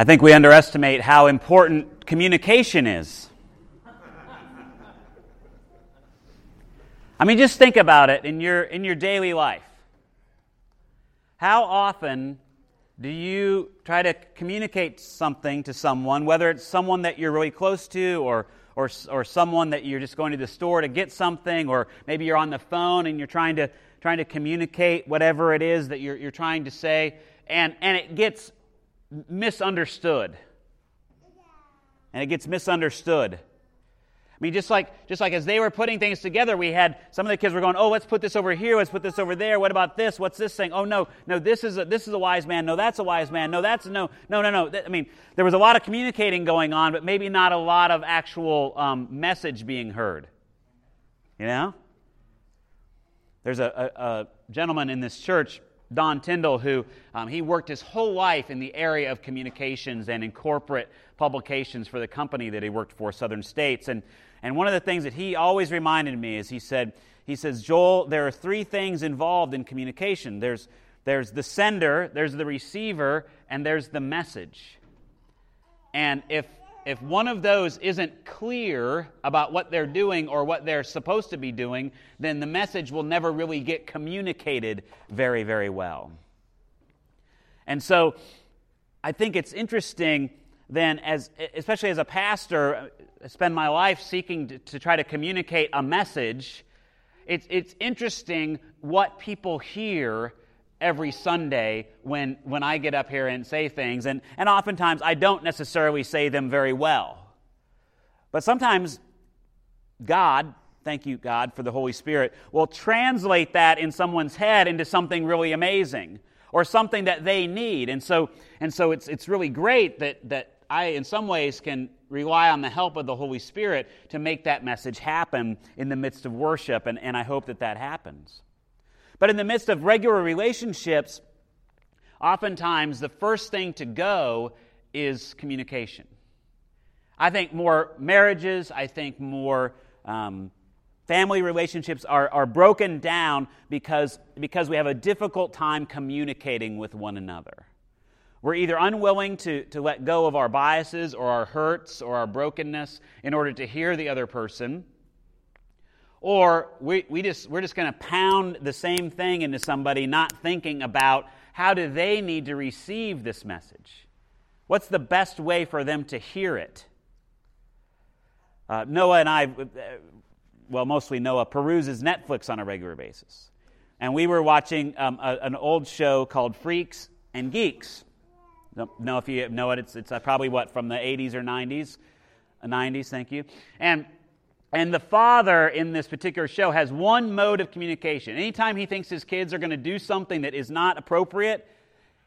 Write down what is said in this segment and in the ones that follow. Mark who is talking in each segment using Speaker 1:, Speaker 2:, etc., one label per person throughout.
Speaker 1: I think we underestimate how important communication is. I mean, just think about it in your, in your daily life. How often do you try to communicate something to someone, whether it's someone that you're really close to or, or, or someone that you're just going to the store to get something, or maybe you're on the phone and you're trying to, trying to communicate whatever it is that you're, you're trying to say, and, and it gets misunderstood. And it gets misunderstood. I mean, just like, just like as they were putting things together, we had some of the kids were going, oh, let's put this over here, let's put this over there. What about this? What's this thing? Oh, no, no, this is a, this is a wise man. No, that's a wise man. No, that's no, no, no, no. I mean, there was a lot of communicating going on, but maybe not a lot of actual um, message being heard. You know? There's a, a, a gentleman in this church Don Tyndall, who um, he worked his whole life in the area of communications and in corporate publications for the company that he worked for, Southern States. And, and one of the things that he always reminded me is he said, he says, Joel, there are three things involved in communication. There's, there's the sender, there's the receiver, and there's the message. And if if one of those isn't clear about what they're doing or what they're supposed to be doing, then the message will never really get communicated very, very well. And so I think it's interesting then, as, especially as a pastor, I spend my life seeking to, to try to communicate a message. It's, it's interesting what people hear every Sunday when, when I get up here and say things. And, and oftentimes I don't necessarily say them very well. But sometimes God, thank you, God, for the Holy Spirit, will translate that in someone's head into something really amazing or something that they need. And so, and so it's, it's really great that, that I, in some ways, can rely on the help of the Holy Spirit to make that message happen in the midst of worship. And, and I hope that that happens. But in the midst of regular relationships, oftentimes the first thing to go is communication. I think more marriages, I think more um, family relationships are, are broken down because, because we have a difficult time communicating with one another. We're either unwilling to, to let go of our biases or our hurts or our brokenness in order to hear the other person or we, we just, we're just going to pound the same thing into somebody, not thinking about how do they need to receive this message? What's the best way for them to hear it? Uh, Noah and I, uh, well, mostly Noah, peruses Netflix on a regular basis. And we were watching um, a, an old show called Freaks and Geeks. Don't know if you know it. It's, it's uh, probably what, from the 80s or 90s? 90s, uh, thank you. And and the father in this particular show has one mode of communication. Anytime he thinks his kids are going to do something that is not appropriate,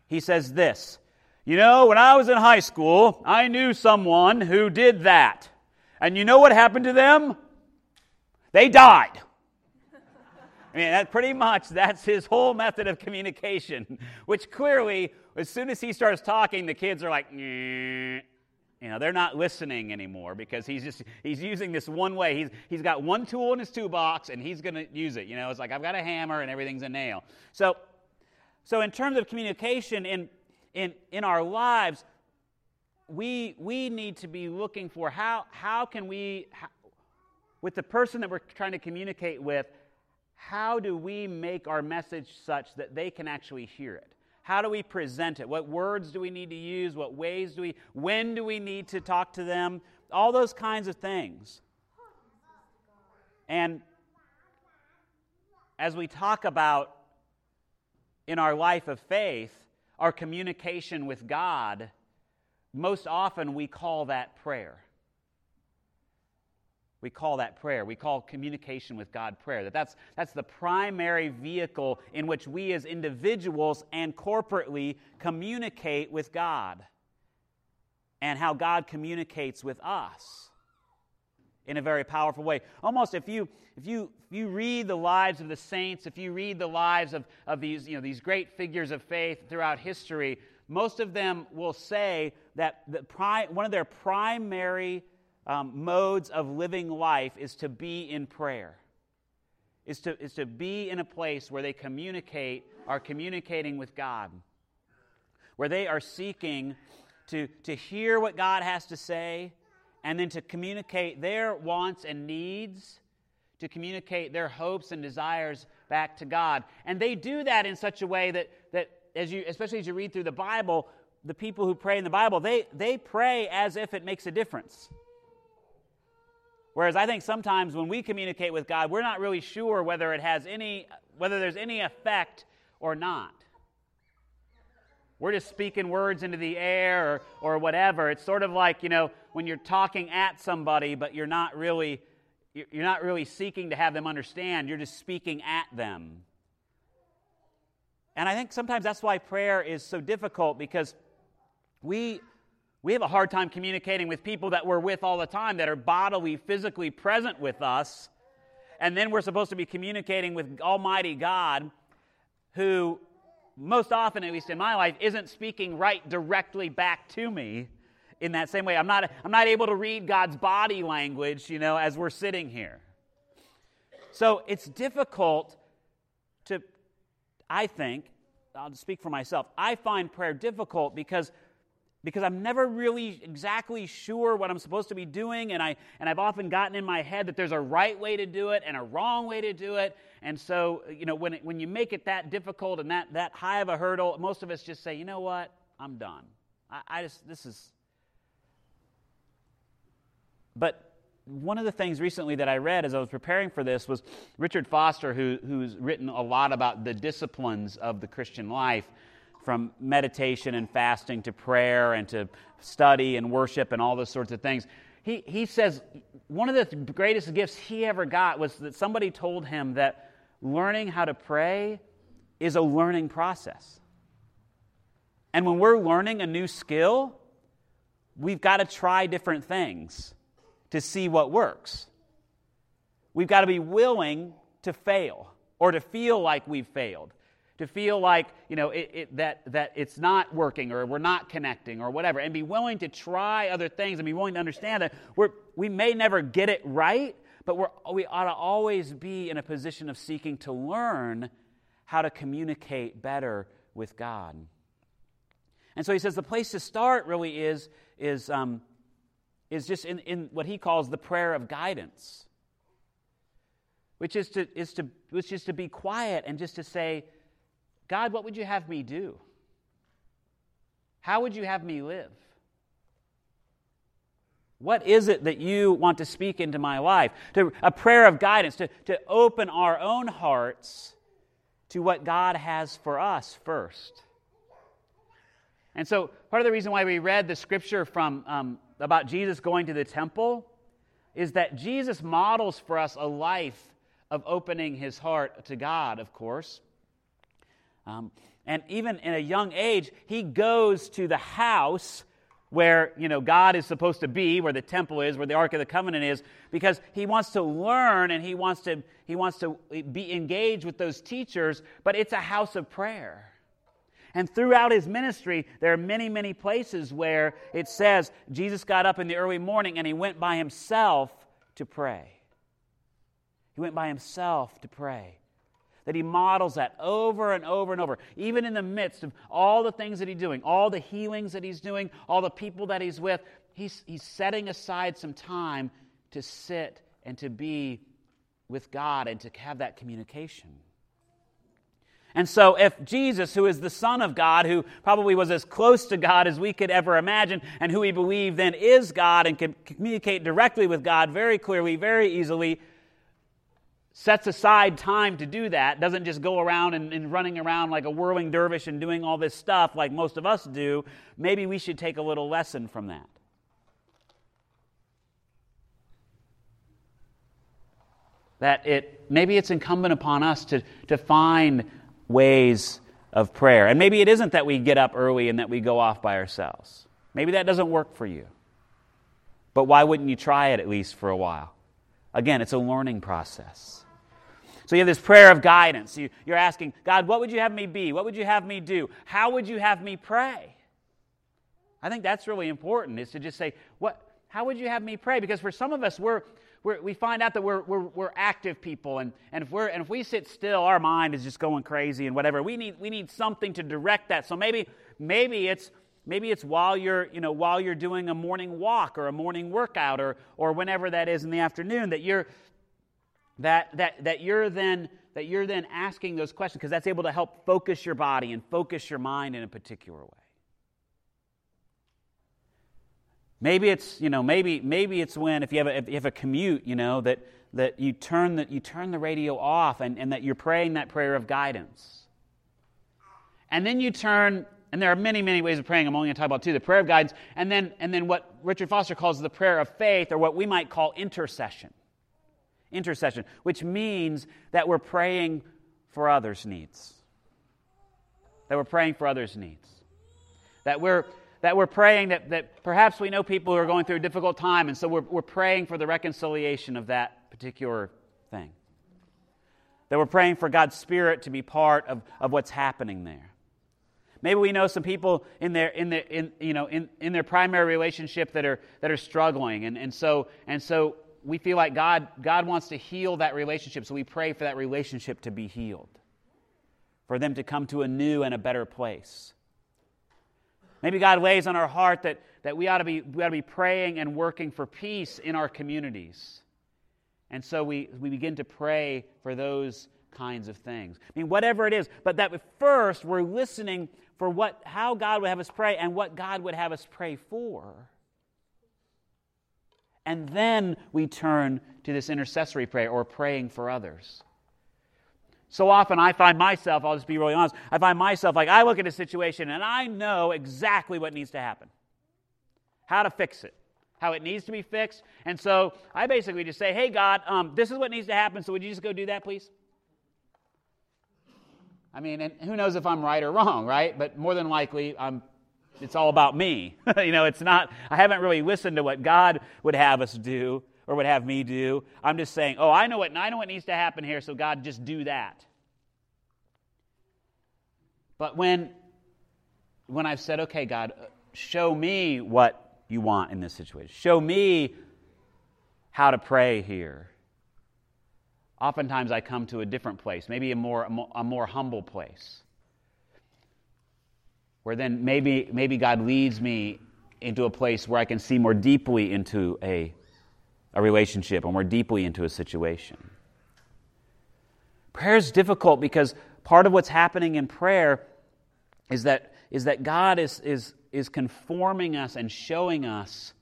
Speaker 1: he says this You know, when I was in high school, I knew someone who did that. And you know what happened to them? They died. I mean, that pretty much that's his whole method of communication, which clearly, as soon as he starts talking, the kids are like, you know, they're not listening anymore because he's just he's using this one way. He's he's got one tool in his toolbox and he's going to use it. You know, it's like I've got a hammer and everything's a nail. So so in terms of communication in in in our lives, we we need to be looking for how how can we how, with the person that we're trying to communicate with, how do we make our message such that they can actually hear it? How do we present it? What words do we need to use? What ways do we, when do we need to talk to them? All those kinds of things. And as we talk about in our life of faith, our communication with God, most often we call that prayer. We call that prayer. We call communication with God prayer. That that's, that's the primary vehicle in which we as individuals and corporately communicate with God and how God communicates with us in a very powerful way. Almost if you if you if you read the lives of the saints, if you read the lives of, of these, you know, these great figures of faith throughout history, most of them will say that the pri- one of their primary um, modes of living life is to be in prayer, is to, is to be in a place where they communicate, are communicating with God, where they are seeking to, to hear what God has to say and then to communicate their wants and needs, to communicate their hopes and desires back to God. And they do that in such a way that, that as you, especially as you read through the Bible, the people who pray in the Bible, they, they pray as if it makes a difference. Whereas I think sometimes when we communicate with God, we're not really sure whether it has any, whether there's any effect or not. We're just speaking words into the air or, or whatever. It's sort of like, you know, when you're talking at somebody, but you're not really you're not really seeking to have them understand, you're just speaking at them. And I think sometimes that's why prayer is so difficult because we, we have a hard time communicating with people that we're with all the time, that are bodily, physically present with us. And then we're supposed to be communicating with Almighty God, who most often, at least in my life, isn't speaking right directly back to me in that same way. I'm not, I'm not able to read God's body language, you know, as we're sitting here. So it's difficult to, I think, I'll speak for myself, I find prayer difficult because because I'm never really exactly sure what I'm supposed to be doing, and, I, and I've often gotten in my head that there's a right way to do it and a wrong way to do it. And so, you know, when, it, when you make it that difficult and that, that high of a hurdle, most of us just say, you know what, I'm done. I, I just, this is. But one of the things recently that I read as I was preparing for this was Richard Foster, who, who's written a lot about the disciplines of the Christian life from meditation and fasting to prayer and to study and worship and all those sorts of things. He, he says one of the greatest gifts he ever got was that somebody told him that learning how to pray is a learning process. And when we're learning a new skill, we've got to try different things to see what works. We've got to be willing to fail or to feel like we've failed to feel like you know it, it, that, that it's not working or we're not connecting or whatever and be willing to try other things and be willing to understand that we're, we may never get it right but we're, we ought to always be in a position of seeking to learn how to communicate better with god. And so he says the place to start really is is um, is just in, in what he calls the prayer of guidance which is to is to which is to be quiet and just to say God, what would you have me do? How would you have me live? What is it that you want to speak into my life? To, a prayer of guidance, to, to open our own hearts to what God has for us first. And so, part of the reason why we read the scripture from, um, about Jesus going to the temple is that Jesus models for us a life of opening his heart to God, of course. Um, and even in a young age, he goes to the house where you know God is supposed to be, where the temple is, where the Ark of the Covenant is, because he wants to learn and he wants to he wants to be engaged with those teachers. But it's a house of prayer. And throughout his ministry, there are many, many places where it says Jesus got up in the early morning and he went by himself to pray. He went by himself to pray that he models that over and over and over, even in the midst of all the things that he's doing, all the healings that he's doing, all the people that he's with. He's, he's setting aside some time to sit and to be with God and to have that communication. And so, if Jesus, who is the Son of God, who probably was as close to God as we could ever imagine, and who we believe then is God and can communicate directly with God very clearly, very easily, sets aside time to do that, doesn't just go around and, and, running around like a whirling dervish and doing all this stuff like most of us do, maybe we should take a little lesson from that. That it maybe it's incumbent upon us to, to find ways of prayer. And maybe it isn't that we get up early and that we go off by ourselves. Maybe that doesn't work for you. But why wouldn't you try it at least for a while? Again, it's a learning process. So you have this prayer of guidance. You, are asking, God, what would you have me be? What would you have me do? How would you have me pray? I think that's really important, is to just say, what, how would you have me pray? Because for some of us, we're, we're we find out that we're, we're, we're active people, and, and, if we're, and if we sit still, our mind is just going crazy and whatever. We need, we need something to direct that. So maybe, maybe it's maybe it's while you're, you know, while you're doing a morning walk or a morning workout or, or whenever that is in the afternoon that you're, that, that, that you're then that you're then asking those questions because that's able to help focus your body and focus your mind in a particular way. Maybe it's, you know, maybe, maybe it's when if you have a, if you have a commute, you know, that, that you turn the, you turn the radio off and, and that you're praying that prayer of guidance. And then you turn, and there are many, many ways of praying. I'm only going to talk about two, the prayer of guidance, and then, and then what Richard Foster calls the prayer of faith, or what we might call intercession. Intercession, which means that we're praying for others' needs. That we're praying for others' needs. That we're that we're praying that, that perhaps we know people who are going through a difficult time, and so we're, we're praying for the reconciliation of that particular thing. That we're praying for God's Spirit to be part of, of what's happening there. Maybe we know some people in their, in their, in, you know, in, in their primary relationship that are, that are struggling, and, and, so, and so we feel like God, God wants to heal that relationship, so we pray for that relationship to be healed, for them to come to a new and a better place. Maybe God lays on our heart that, that we, ought to be, we ought to be praying and working for peace in our communities. And so we, we begin to pray for those kinds of things. I mean, whatever it is, but that first we're listening for what, how God would have us pray and what God would have us pray for. And then we turn to this intercessory prayer or praying for others. So often I find myself, I'll just be really honest, I find myself like I look at a situation and I know exactly what needs to happen, how to fix it, how it needs to be fixed. And so I basically just say, hey, God, um, this is what needs to happen, so would you just go do that, please? I mean, and who knows if I'm right or wrong, right? But more than likely, I'm, it's all about me. you know, it's not, I haven't really listened to what God would have us do or would have me do. I'm just saying, oh, I know what I know what needs to happen here, so God just do that. But when when I've said, okay, God, show me what you want in this situation. Show me how to pray here. Oftentimes I come to a different place, maybe a more, a more humble place. Where then maybe, maybe God leads me into a place where I can see more deeply into a a relationship or more deeply into a situation. Prayer is difficult because part of what's happening in prayer is that, is that God is, is, is conforming us and showing us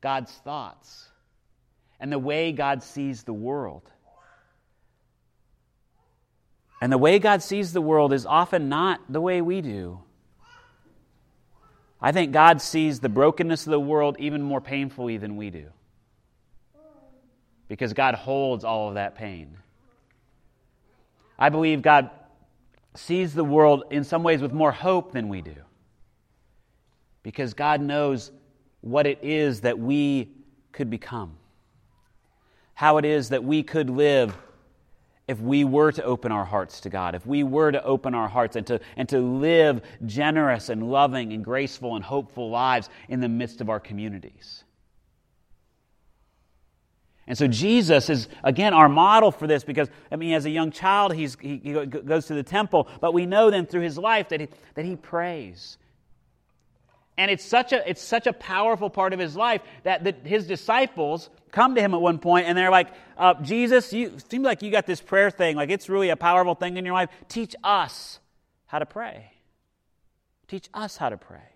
Speaker 1: God's thoughts and the way God sees the world. And the way God sees the world is often not the way we do. I think God sees the brokenness of the world even more painfully than we do because God holds all of that pain. I believe God sees the world in some ways with more hope than we do because God knows what it is that we could become, how it is that we could live if we were to open our hearts to God, if we were to open our hearts and to, and to live generous and loving and graceful and hopeful lives in the midst of our communities. And so Jesus is, again, our model for this because, I mean, as a young child, he, he goes to the temple, but we know then through his life that he, that he prays. And it's such, a, it's such a powerful part of his life that the, his disciples come to him at one point and they're like, uh, Jesus, you seem like you got this prayer thing. Like it's really a powerful thing in your life. Teach us how to pray. Teach us how to pray.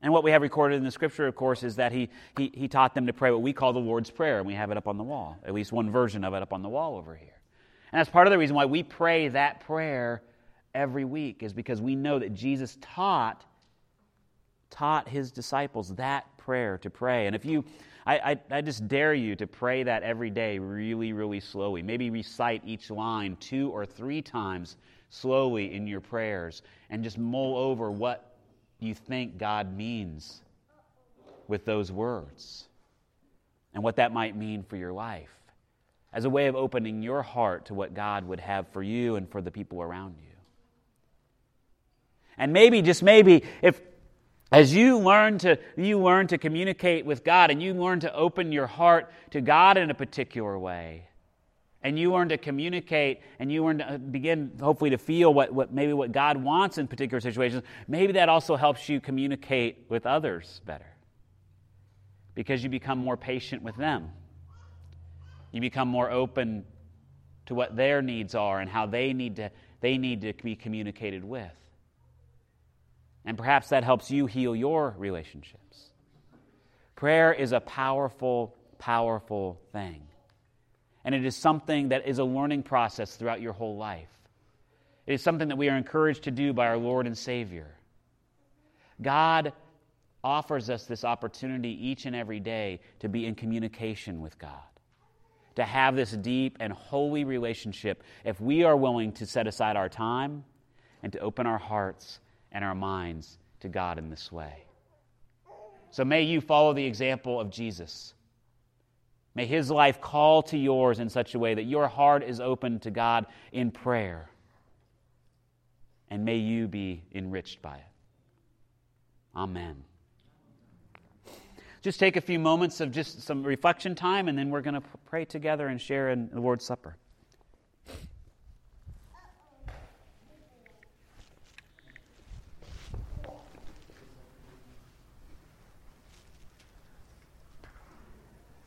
Speaker 1: And what we have recorded in the scripture, of course, is that he, he, he taught them to pray what we call the Lord's Prayer, and we have it up on the wall, at least one version of it up on the wall over here. And that's part of the reason why we pray that prayer every week, is because we know that Jesus taught, taught his disciples that prayer to pray. And if you, I, I, I just dare you to pray that every day really, really slowly. Maybe recite each line two or three times slowly in your prayers and just mull over what you think God means with those words and what that might mean for your life as a way of opening your heart to what God would have for you and for the people around you. And maybe, just maybe, if as you learn to you learn to communicate with God and you learn to open your heart to God in a particular way, and you learn to communicate and you learn to uh, begin hopefully to feel what, what maybe what god wants in particular situations maybe that also helps you communicate with others better. Because you become more patient with them. You become more open to what their needs are and how they need to they need to be communicated with and perhaps that helps you heal your relationships prayer is a powerful powerful thing and it is something that is a learning process throughout your whole life. It is something that we are encouraged to do by our Lord and Savior. God offers us this opportunity each and every day to be in communication with God, to have this deep and holy relationship if we are willing to set aside our time and to open our hearts and our minds to God in this way. So may you follow the example of Jesus May his life call to yours in such a way that your heart is open to God in prayer. And may you be enriched by it. Amen. Just take a few moments of just some reflection time, and then we're going to pray together and share in the Lord's Supper.